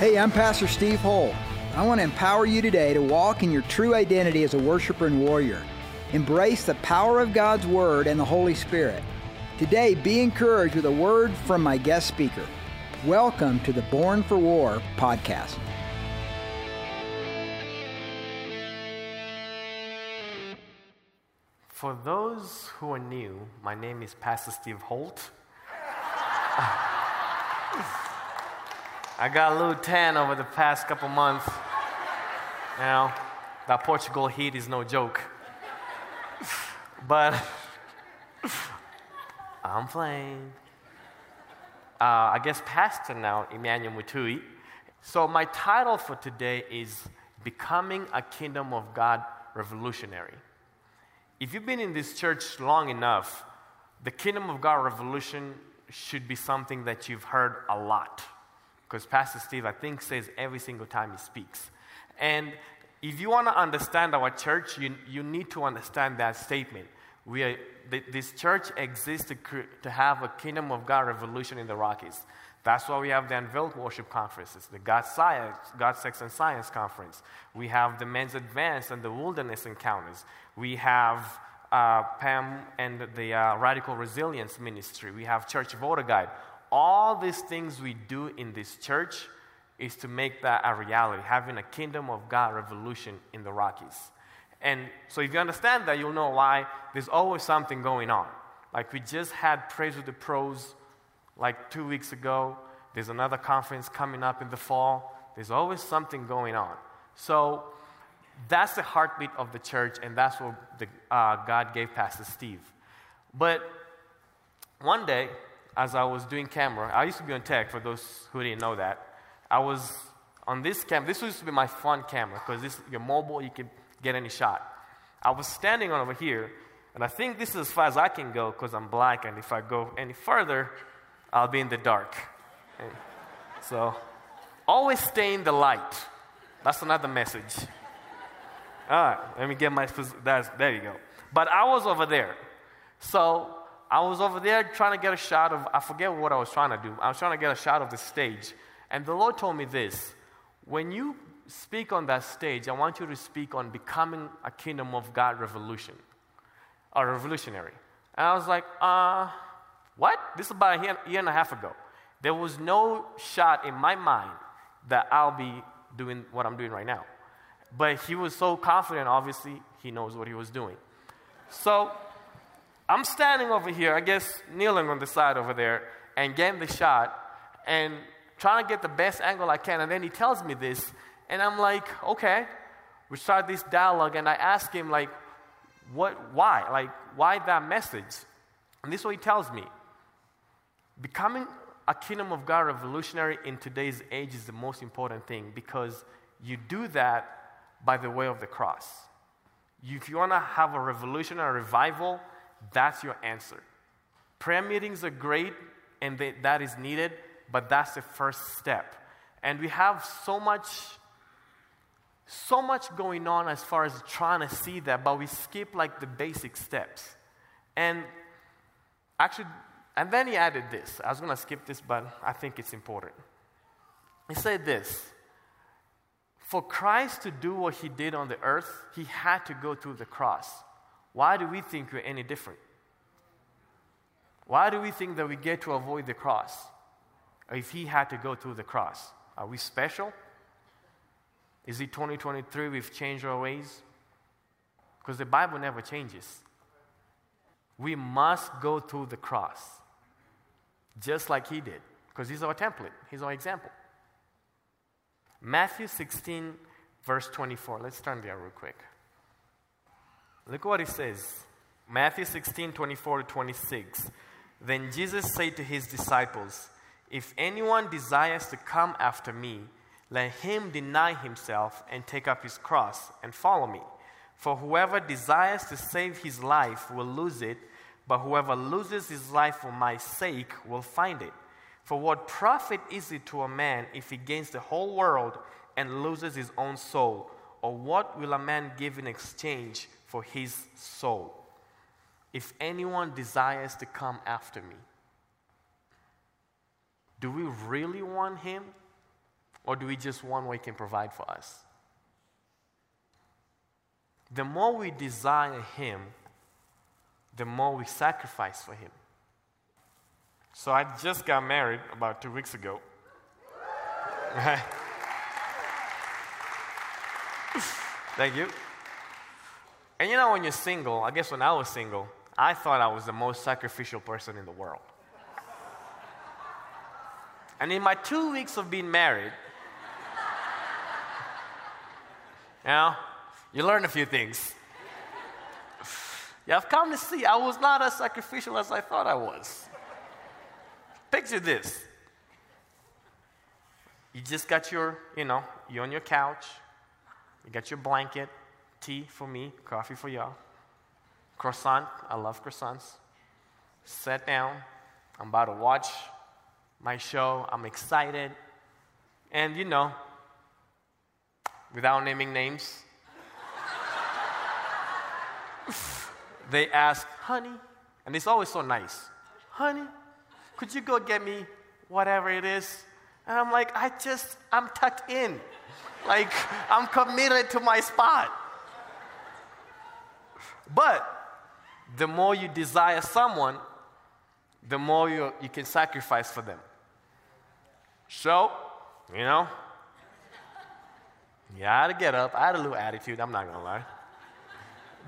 Hey, I'm Pastor Steve Holt. I want to empower you today to walk in your true identity as a worshiper and warrior. Embrace the power of God's Word and the Holy Spirit. Today, be encouraged with a word from my guest speaker. Welcome to the Born for War podcast. For those who are new, my name is Pastor Steve Holt. I got a little tan over the past couple months. Now, that Portugal heat is no joke. But I'm playing. Uh, I guess pastor now, Emmanuel Mutui. So my title for today is Becoming a Kingdom of God Revolutionary. If you've been in this church long enough, the Kingdom of God Revolution should be something that you've heard a lot. Because Pastor Steve, I think, says every single time he speaks. And if you want to understand our church, you, you need to understand that statement. We are, this church exists to, to have a kingdom of God revolution in the Rockies. That's why we have the Unveiled Worship Conferences, the God, Science, God, Sex, and Science Conference. We have the Men's Advance and the Wilderness Encounters. We have uh, PAM and the uh, Radical Resilience Ministry. We have Church Voter Guide all these things we do in this church is to make that a reality, having a kingdom of God revolution in the Rockies. And so, if you understand that, you'll know why there's always something going on. Like we just had Praise with the Pros like two weeks ago. There's another conference coming up in the fall. There's always something going on. So, that's the heartbeat of the church, and that's what the, uh, God gave Pastor Steve. But one day, as I was doing camera, I used to be on tech for those who didn't know that. I was on this camera. This used to be my fun camera because this you're mobile, you can get any shot. I was standing on over here, and I think this is as far as I can go because I'm black, and if I go any further, I'll be in the dark. So, always stay in the light. That's another message. All right, let me get my. That's, there you go. But I was over there. So I was over there trying to get a shot of, I forget what I was trying to do. I was trying to get a shot of the stage. And the Lord told me this when you speak on that stage, I want you to speak on becoming a kingdom of God revolution, a revolutionary. And I was like, uh, what? This is about a year, year and a half ago. There was no shot in my mind that I'll be doing what I'm doing right now. But he was so confident, obviously, he knows what he was doing. So I'm standing over here, I guess kneeling on the side over there, and getting the shot and trying to get the best angle I can. And then he tells me this, and I'm like, okay. We start this dialogue, and I ask him, like, what, why? Like, why that message? And this is what he tells me. Becoming a kingdom of God revolutionary in today's age is the most important thing because you do that by the way of the cross. If you want to have a revolution a revival, that's your answer. Prayer meetings are great and they, that is needed, but that's the first step. And we have so much so much going on as far as trying to see that, but we skip like the basic steps. And actually, and then he added this. I was going to skip this, but I think it's important. He said this For Christ to do what he did on the earth, he had to go through the cross. Why do we think we're any different? Why do we think that we get to avoid the cross? If he had to go through the cross, are we special? Is it 2023 we've changed our ways? Because the Bible never changes. We must go through the cross, just like he did, because he's our template, he's our example. Matthew 16, verse 24. Let's turn there real quick. Look what he says Matthew 16 24 to 26. Then Jesus said to his disciples, If anyone desires to come after me, let him deny himself and take up his cross and follow me. For whoever desires to save his life will lose it, but whoever loses his life for my sake will find it. For what profit is it to a man if he gains the whole world and loses his own soul? Or what will a man give in exchange for his soul. If anyone desires to come after me, do we really want him? Or do we just want what He can provide for us? The more we desire Him, the more we sacrifice for Him. So I just got married about two weeks ago. Right? Thank you. And you know, when you're single, I guess when I was single, I thought I was the most sacrificial person in the world. And in my two weeks of being married, know, you learn a few things. Yeah, I've come to see I was not as sacrificial as I thought I was. Picture this. You just got your, you know, you're on your couch, you got your blanket, tea for me, coffee for y'all, croissant, I love croissants. Sat down, I'm about to watch my show, I'm excited. And you know, without naming names, they ask, honey, and it's always so nice, honey, could you go get me whatever it is? And I'm like, I just, I'm tucked in. Like, I'm committed to my spot. But the more you desire someone, the more you, you can sacrifice for them. So, you know, yeah, I had to get up. I had a little attitude, I'm not going to lie.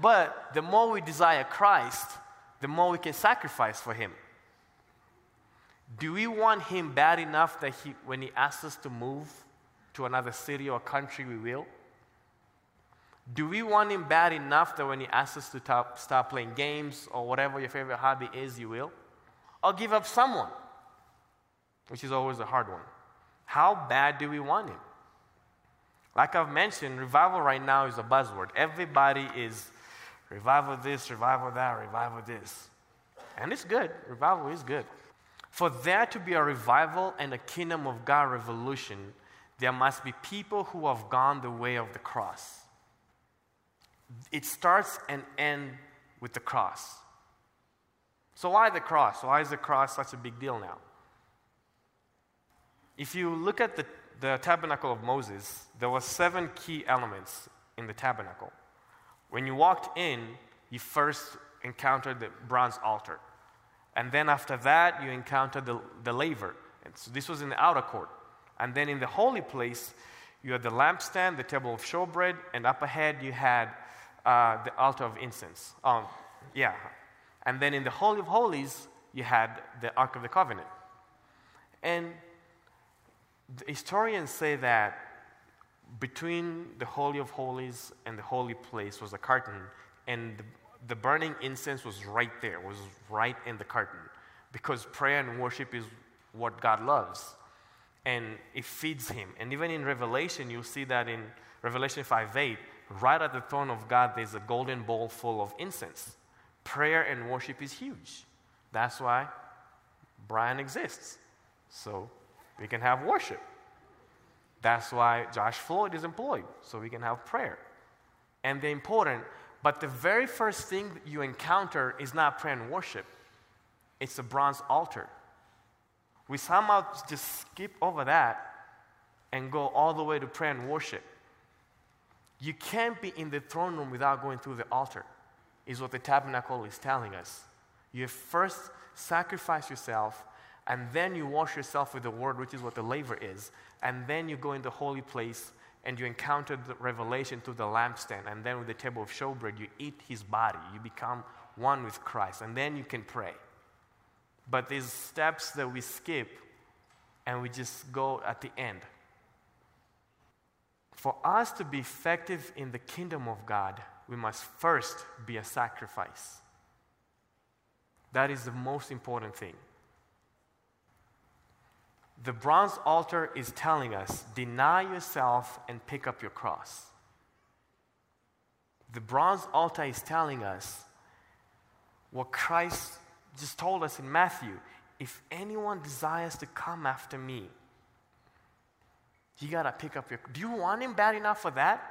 But the more we desire Christ, the more we can sacrifice for Him. Do we want Him bad enough that he, when He asks us to move to another city or country, we will? Do we want Him bad enough that when He asks us to top, stop playing games or whatever your favorite hobby is, you will? Or give up someone, which is always a hard one. How bad do we want Him? Like I've mentioned, revival right now is a buzzword. Everybody is revival this, revival that, revival this. And it's good. Revival is good. For there to be a revival and a kingdom of God revolution, there must be people who have gone the way of the cross. It starts and ends with the cross. So, why the cross? Why is the cross such a big deal now? If you look at the, the tabernacle of Moses, there were seven key elements in the tabernacle. When you walked in, you first encountered the bronze altar. And then after that, you encounter the, the laver. And so this was in the outer court. And then in the holy place, you had the lampstand, the table of showbread, and up ahead you had uh, the altar of incense. Um, yeah. And then in the Holy of Holies, you had the Ark of the Covenant. And the historians say that between the Holy of Holies and the holy place was a curtain, and the the burning incense was right there, was right in the curtain. Because prayer and worship is what God loves. And it feeds him. And even in Revelation, you'll see that in Revelation 5 8, right at the throne of God, there's a golden bowl full of incense. Prayer and worship is huge. That's why Brian exists. So we can have worship. That's why Josh Floyd is employed, so we can have prayer. And they're important but the very first thing you encounter is not prayer and worship, it's a bronze altar. We somehow just skip over that and go all the way to prayer and worship. You can't be in the throne room without going through the altar, is what the tabernacle is telling us. You first sacrifice yourself, and then you wash yourself with the word, which is what the laver is, and then you go in the holy place and you encounter the revelation through the lampstand, and then with the table of showbread, you eat his body. You become one with Christ, and then you can pray. But these steps that we skip and we just go at the end. For us to be effective in the kingdom of God, we must first be a sacrifice. That is the most important thing. The bronze altar is telling us deny yourself and pick up your cross. The bronze altar is telling us what Christ just told us in Matthew if anyone desires to come after me, you got to pick up your. Do you want him bad enough for that?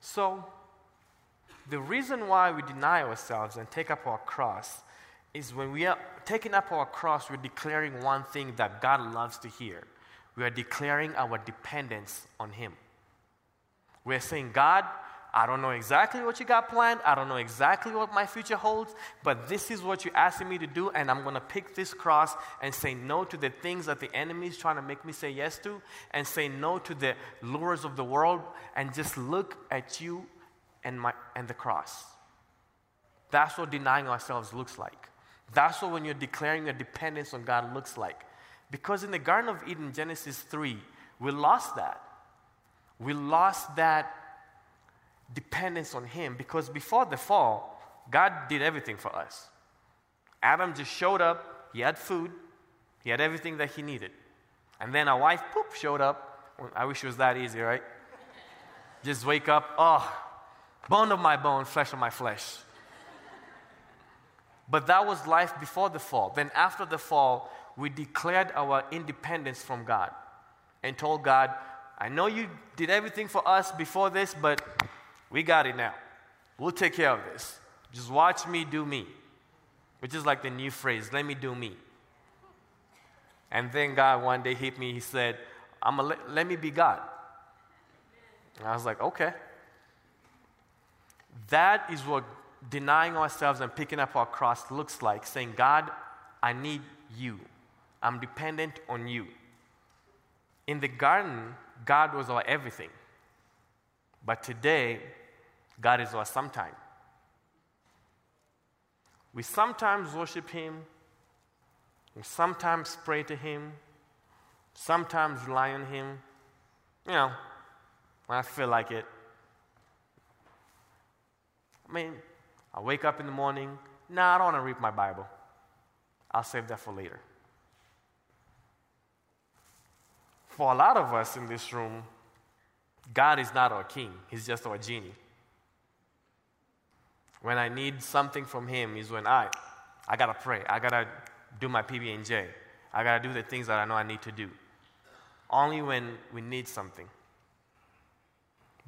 So, the reason why we deny ourselves and take up our cross is when we are taking up our cross, we're declaring one thing that God loves to hear. we are declaring our dependence on Him. We're saying, God, I don't know exactly what you got planned. I don't know exactly what my future holds, but this is what you're asking me to do, and I'm going to pick this cross and say no to the things that the enemy is trying to make me say yes to, and say no to the lures of the world, and just look at you and, my, and the cross. That's what denying ourselves looks like. That's what when you're declaring your dependence on God looks like. Because in the Garden of Eden, Genesis 3, we lost that. We lost that dependence on Him because before the fall, God did everything for us. Adam just showed up, he had food, he had everything that he needed. And then our wife, poop, showed up. I wish it was that easy, right? just wake up, oh, bone of my bone, flesh of my flesh. But that was life before the fall. Then, after the fall, we declared our independence from God and told God, I know you did everything for us before this, but we got it now. We'll take care of this. Just watch me do me, which is like the new phrase let me do me. And then God one day hit me, He said, I'm a, let, let me be God. And I was like, okay. That is what denying ourselves and picking up our cross looks like saying, God, I need you. I'm dependent on you. In the garden, God was our everything. But today, God is our sometime. We sometimes worship Him, we sometimes pray to Him, sometimes rely on Him. You know, when I feel like it. I mean, I wake up in the morning, nah, I don't want to read my Bible. I'll save that for later. For a lot of us in this room, God is not our king, He's just our genie. When I need something from Him is when I, I gotta pray. I gotta do my PB and J. I gotta do the things that I know I need to do. Only when we need something.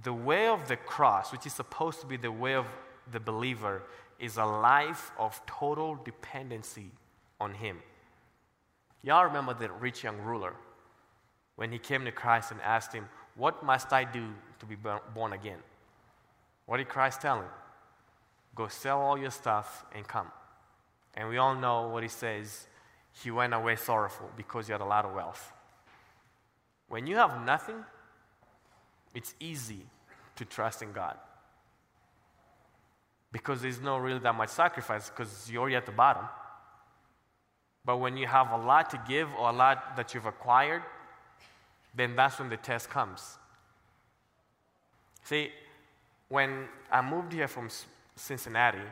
The way of the cross, which is supposed to be the way of the believer, is a life of total dependency on Him. Y'all remember the rich young ruler when he came to Christ and asked him, What must I do to be born again? What did Christ tell him? Go sell all your stuff and come. And we all know what he says. He went away sorrowful because he had a lot of wealth. When you have nothing, it's easy to trust in God. Because there's no really that much sacrifice because you're at the bottom. But when you have a lot to give or a lot that you've acquired, then that's when the test comes. See, when I moved here from Cincinnati,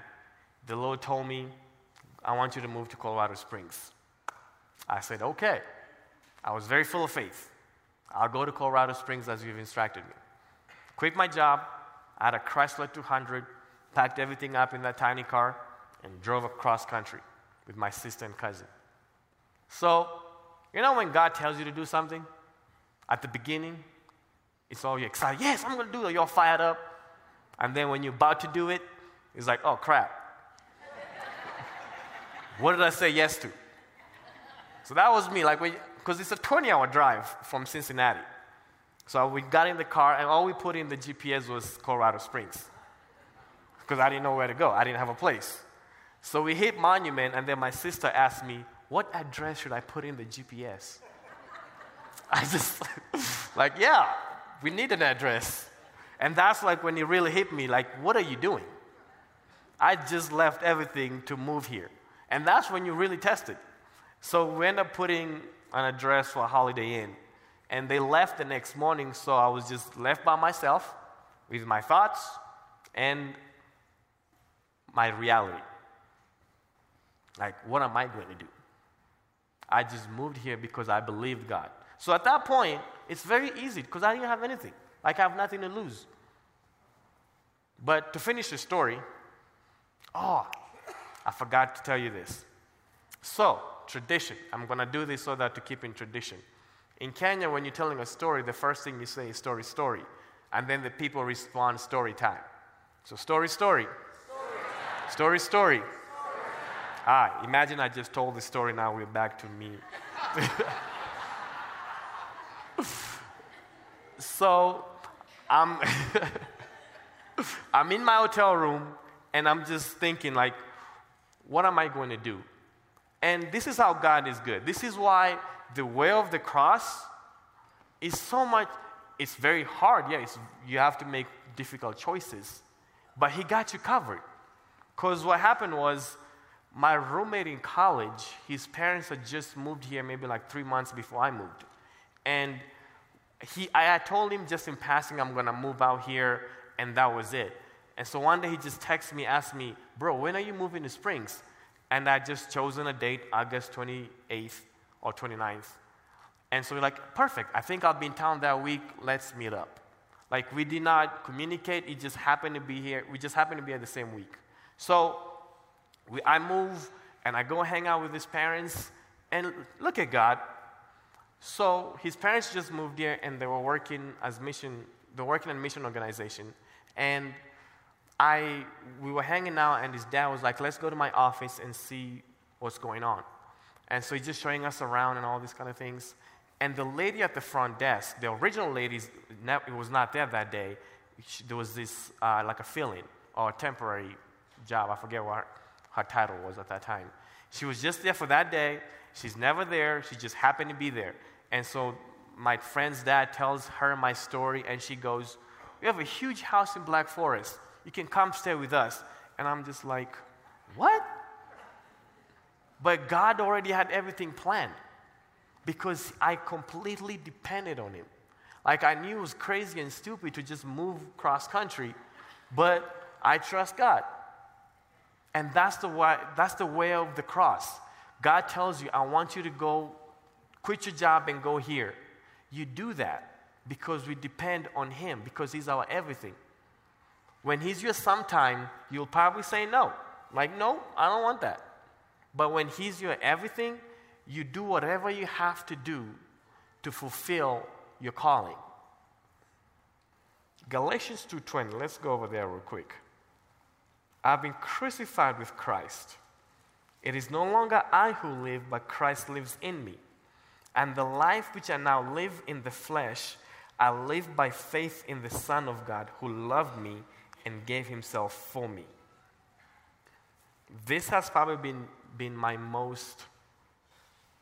the Lord told me, I want you to move to Colorado Springs. I said, okay. I was very full of faith. I'll go to Colorado Springs as you've instructed me. Quit my job. I had a Chrysler 200, packed everything up in that tiny car, and drove across country with my sister and cousin. So, you know when God tells you to do something? At the beginning, it's all you're excited. Yes, I'm going to do it. You're fired up. And then when you're about to do it, it's like, oh crap. what did I say yes to? So that was me, like, because it's a 20 hour drive from Cincinnati. So we got in the car, and all we put in the GPS was Colorado Springs. Because I didn't know where to go, I didn't have a place. So we hit Monument, and then my sister asked me, What address should I put in the GPS? I just, like, yeah, we need an address. And that's like when it really hit me, like, what are you doing? I just left everything to move here. And that's when you really test it. So we end up putting an address for a Holiday Inn. And they left the next morning, so I was just left by myself with my thoughts and my reality. Like, what am I going to do? I just moved here because I believed God. So at that point, it's very easy because I didn't have anything. Like, I have nothing to lose. But to finish the story, Oh, I forgot to tell you this. So, tradition. I'm going to do this so that to keep in tradition. In Kenya, when you're telling a story, the first thing you say is story, story. And then the people respond story time. So, story, story. Story, story. Ah, imagine I just told the story, now we're back to me. so I'm, I'm in my hotel room and I'm just thinking, like, what am I going to do? And this is how God is good. This is why the way of the cross is so much, it's very hard. Yeah, you have to make difficult choices. But He got you covered. Because what happened was, my roommate in college, his parents had just moved here maybe like three months before I moved. And he, I had told him just in passing, I'm going to move out here, and that was it. And so one day he just texted me, asked me, Bro, when are you moving to Springs? And I just chosen a date, August 28th or 29th. And so we're like, Perfect. I think I'll be in town that week. Let's meet up. Like, we did not communicate. It just happened to be here. We just happened to be at the same week. So we, I move and I go hang out with his parents. And look at God. So his parents just moved here and they were working as mission, they were working in a mission organization. And I, we were hanging out and his dad was like, let's go to my office and see what's going on. And so he's just showing us around and all these kind of things. And the lady at the front desk, the original lady, was not there that day. There was this, uh, like a fill-in or temporary job. I forget what her, her title was at that time. She was just there for that day. She's never there. She just happened to be there. And so my friend's dad tells her my story, and she goes, We have a huge house in Black Forest. You can come stay with us. And I'm just like, What? But God already had everything planned because I completely depended on Him. Like I knew it was crazy and stupid to just move cross country, but I trust God. And that's the way, that's the way of the cross. God tells you, I want you to go quit your job and go here. You do that because we depend on Him, because He's our everything. When He's your sometime, you'll probably say no. Like, no, I don't want that. But when He's your everything, you do whatever you have to do to fulfill your calling. Galatians 2:20. Let's go over there real quick. I've been crucified with Christ. It is no longer I who live, but Christ lives in me. And the life which I now live in the flesh, I live by faith in the Son of God who loved me and gave himself for me. This has probably been, been my most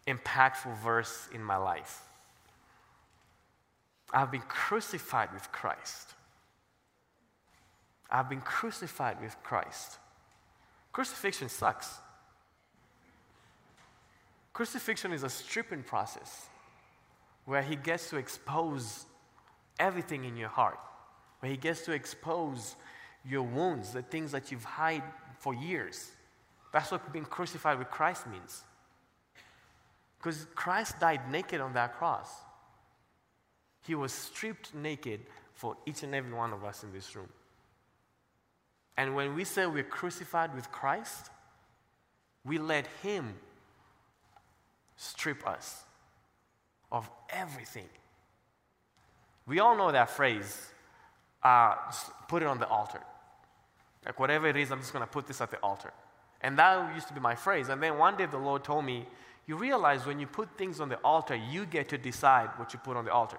impactful verse in my life. I've been crucified with Christ. I've been crucified with Christ. Crucifixion sucks. Crucifixion is a stripping process where he gets to expose everything in your heart, where he gets to expose your wounds, the things that you've hid for years. That's what being crucified with Christ means. Because Christ died naked on that cross. He was stripped naked for each and every one of us in this room. And when we say we're crucified with Christ, we let Him strip us of everything. We all know that phrase uh, put it on the altar. Like, whatever it is, I'm just going to put this at the altar. And that used to be my phrase. And then one day the Lord told me, You realize when you put things on the altar, you get to decide what you put on the altar.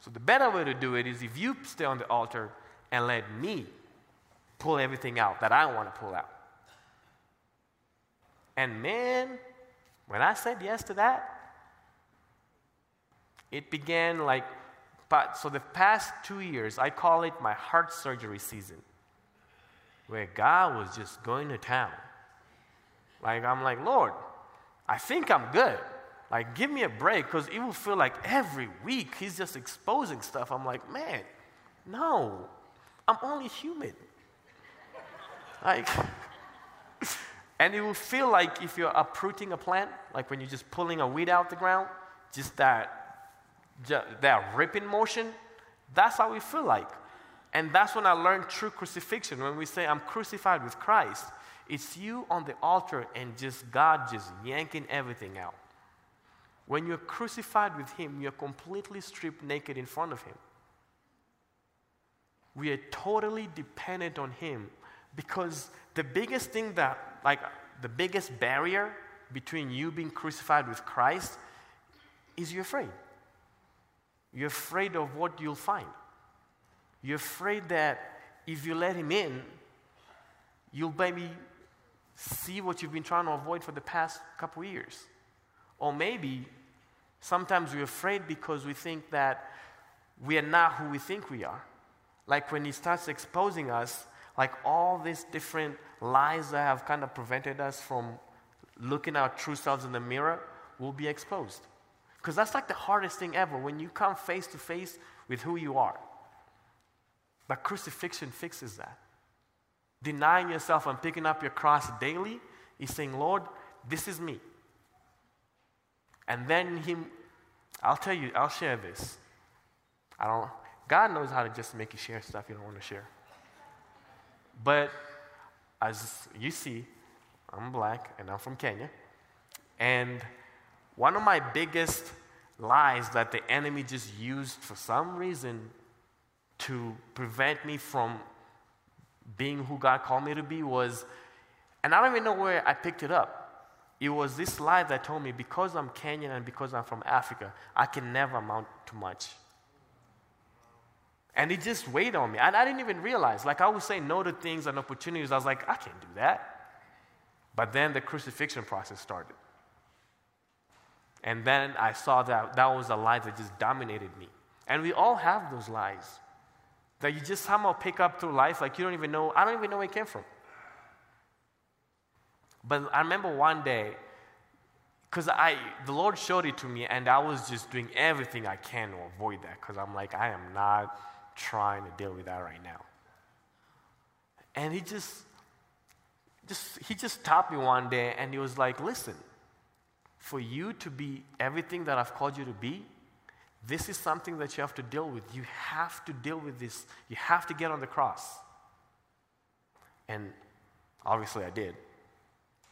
So the better way to do it is if you stay on the altar and let me pull everything out that I want to pull out. And man, when I said yes to that, it began like, but so the past two years, I call it my heart surgery season, where God was just going to town. Like, I'm like, Lord, I think I'm good. Like, give me a break, because it will feel like every week He's just exposing stuff. I'm like, man, no, I'm only human. Like, and it will feel like if you're uprooting a plant, like when you're just pulling a weed out the ground, just that, just that ripping motion, that's how we feel like. And that's when I learned true crucifixion. When we say, I'm crucified with Christ, it's you on the altar and just God just yanking everything out. When you're crucified with Him, you're completely stripped naked in front of Him. We are totally dependent on Him because the biggest thing that, like, the biggest barrier between you being crucified with Christ is you're afraid. You're afraid of what you'll find. You're afraid that if you let him in, you'll maybe see what you've been trying to avoid for the past couple years. Or maybe sometimes we're afraid because we think that we are not who we think we are. Like when he starts exposing us, like all these different lies that have kind of prevented us from looking our true selves in the mirror will be exposed. Because that's like the hardest thing ever when you come face to face with who you are. But crucifixion fixes that. Denying yourself and picking up your cross daily is saying, Lord, this is me. And then Him, I'll tell you, I'll share this. I don't, God knows how to just make you share stuff you don't want to share. But as you see, I'm black and I'm from Kenya. And one of my biggest lies that the enemy just used for some reason to prevent me from being who God called me to be was, and I don't even know where I picked it up. It was this lie that told me because I'm Kenyan and because I'm from Africa, I can never amount to much. And it just weighed on me. And I didn't even realize. Like I was saying no to things and opportunities. I was like, I can't do that. But then the crucifixion process started. And then I saw that that was a lie that just dominated me. And we all have those lies that you just somehow pick up through life, like you don't even know, I don't even know where it came from. But I remember one day, because I the Lord showed it to me, and I was just doing everything I can to avoid that, because I'm like, I am not trying to deal with that right now. And he just, just he just stopped me one day and he was like, listen, for you to be everything that I've called you to be, this is something that you have to deal with. You have to deal with this. You have to get on the cross. And obviously I did.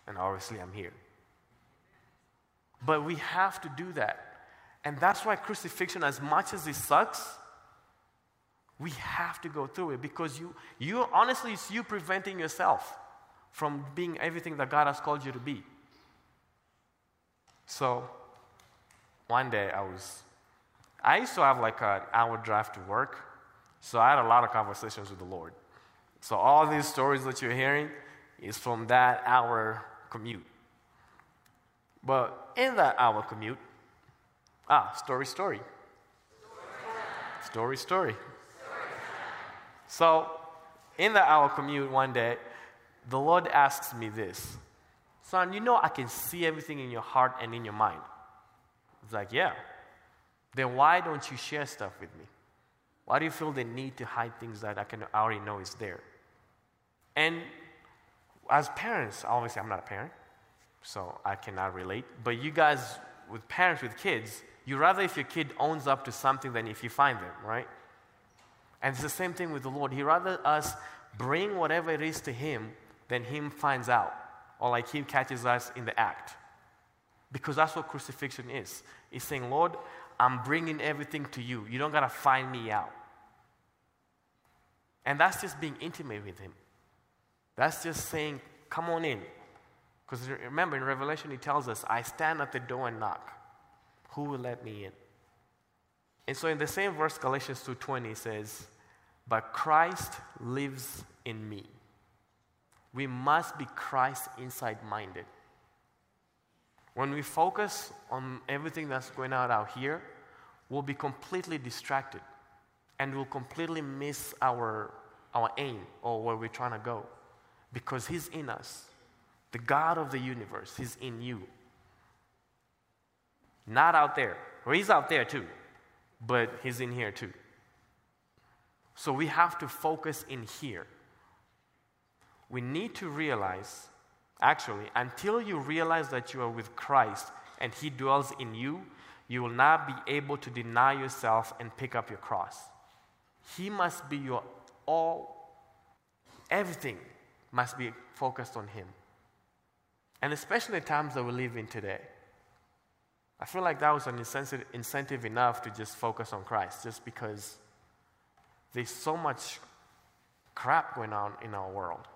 And obviously I'm here. But we have to do that. And that's why crucifixion, as much as it sucks, we have to go through it because you, you honestly, it's you preventing yourself from being everything that God has called you to be. So, one day I was, I used to have like an hour drive to work, so I had a lot of conversations with the Lord. So, all these stories that you're hearing is from that hour commute. But in that hour commute, ah, story, story. Story, story. So, in the hour commute one day, the Lord asks me this Son, you know I can see everything in your heart and in your mind. It's like, Yeah. Then why don't you share stuff with me? Why do you feel the need to hide things that I, can, I already know is there? And as parents, obviously I'm not a parent, so I cannot relate. But you guys, with parents with kids, you rather if your kid owns up to something than if you find them, right? And it's the same thing with the Lord. He rather us bring whatever it is to Him than Him finds out, or like He catches us in the act. Because that's what crucifixion is. It's saying, Lord, I'm bringing everything to you. You don't got to find me out. And that's just being intimate with Him. That's just saying, come on in. Because remember, in Revelation, He tells us, I stand at the door and knock. Who will let me in? And so in the same verse, Galatians 2.20 says, but Christ lives in me. We must be Christ inside minded. When we focus on everything that's going on out here, we'll be completely distracted and we'll completely miss our, our aim or where we're trying to go because He's in us. The God of the universe, He's in you. Not out there. Well, He's out there too, but He's in here too. So we have to focus in here. We need to realize, actually, until you realize that you are with Christ and He dwells in you, you will not be able to deny yourself and pick up your cross. He must be your all, everything must be focused on Him. And especially the times that we live in today. I feel like that was an incentive, enough to just focus on Christ, just because there's so much crap going on in our world.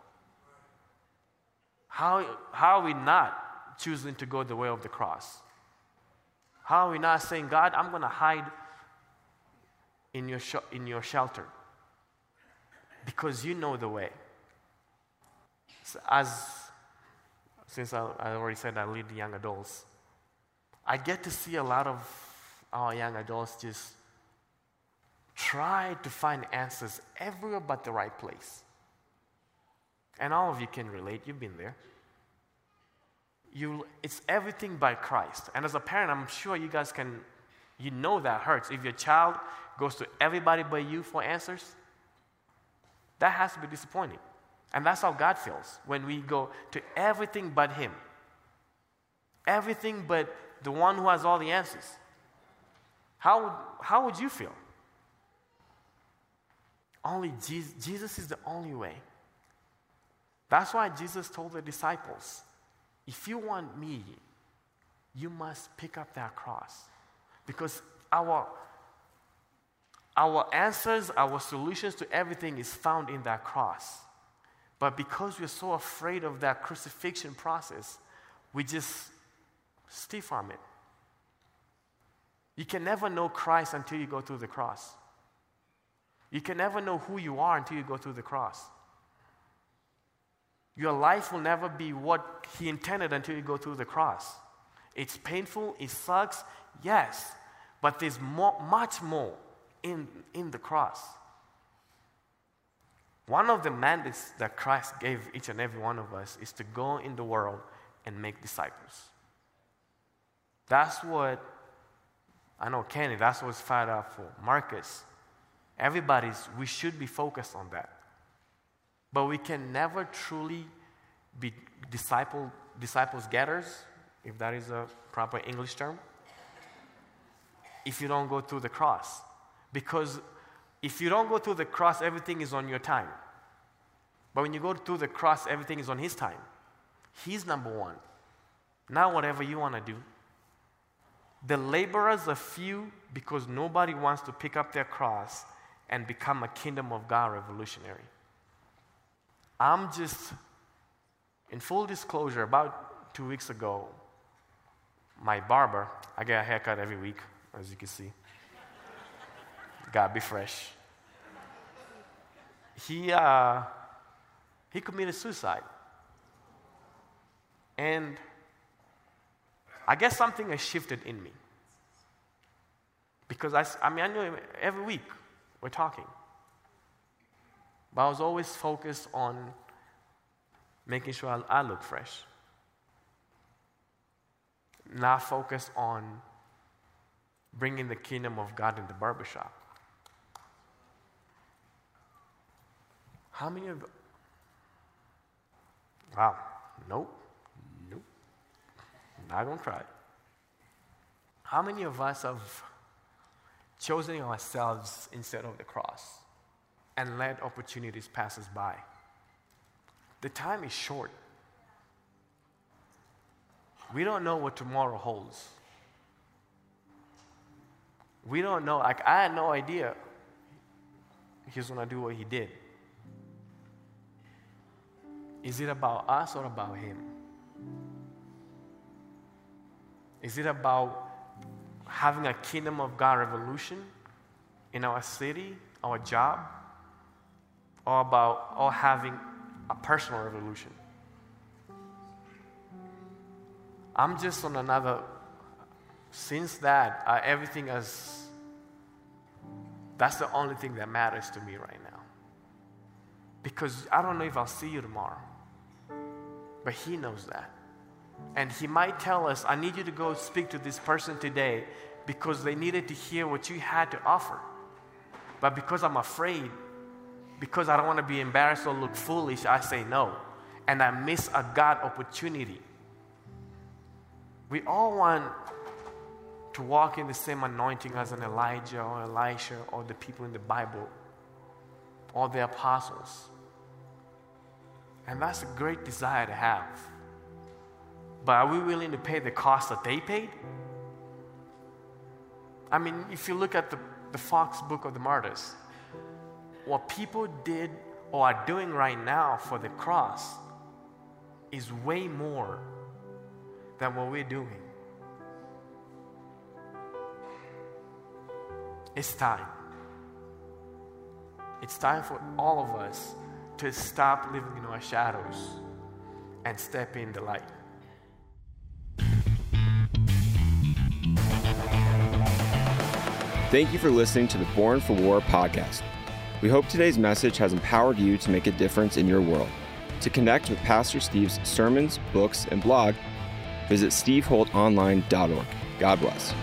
How, how are we not choosing to go the way of the cross? How are we not saying, God, I'm going to hide in your, sh- in your shelter because you know the way. So as since I, I already said I lead young adults, I get to see a lot of our young adults just try to find answers everywhere but the right place. And all of you can relate, you've been there. You, it's everything by Christ. And as a parent, I'm sure you guys can, you know that hurts. If your child goes to everybody but you for answers, that has to be disappointing. And that's how God feels when we go to everything but Him. Everything but the one who has all the answers. How how would you feel? Only Jesus, Jesus is the only way. That's why Jesus told the disciples if you want me, you must pick up that cross. Because our, our answers, our solutions to everything is found in that cross. But because we're so afraid of that crucifixion process, we just stiff arm it. You can never know Christ until you go through the cross. You can never know who you are until you go through the cross. Your life will never be what He intended until you go through the cross. It's painful, it sucks, yes, but there's more, much more in, in the cross. One of the mandates that Christ gave each and every one of us is to go in the world and make disciples. That's what I know, Kenny, that's what's fired up for. Marcus, everybody's, we should be focused on that. But we can never truly be disciple, disciples getters, if that is a proper English term, if you don't go through the cross. Because if you don't go through the cross, everything is on your time. But when you go through the cross, everything is on His time. He's number one. Not whatever you want to do. The laborers are few because nobody wants to pick up their cross and become a kingdom of God revolutionary. I'm just, in full disclosure, about two weeks ago, my barber, I get a haircut every week, as you can see. Gotta be fresh. He, uh, he committed suicide. And I guess something has shifted in me. Because I, I mean, I knew him every week we're talking. But I was always focused on making sure I, look fresh. Not focused on bringing the kingdom of God in the barbershop. How many of Wow, nope, nope. Not gonna try. How many of us have chosen ourselves instead of the cross and let opportunities pass us by? The time is short. We don't know what tomorrow holds. We don't know. Like, I had no idea he's going to do what he did. Is it about us or about him? Is it about having a kingdom of God revolution in our city, our job, or about or having a personal revolution? I'm just on another. Since that, uh, everything has. That's the only thing that matters to me right now. Because I don't know if I'll see you tomorrow. But He knows that. And He might tell us, I need you to go speak to this person today because they needed to hear what you had to offer. But because I'm afraid, because I don't want to be embarrassed or look foolish, I say no. And I miss a God opportunity. We all want to walk in the same anointing as an Elijah or Elisha or the people in the Bible or the apostles. And that's a great desire to have. But are we willing to pay the cost that they paid? I mean, if you look at the, the Fox book of the martyrs, what people did or are doing right now for the cross is way more than what we're doing. It's time. It's time for all of us to stop living in our shadows and step in the light. Thank you for listening to the Born for War podcast. We hope today's message has empowered you to make a difference in your world. To connect with Pastor Steve's sermons, books, and blog, visit steveholtonline.org. God bless.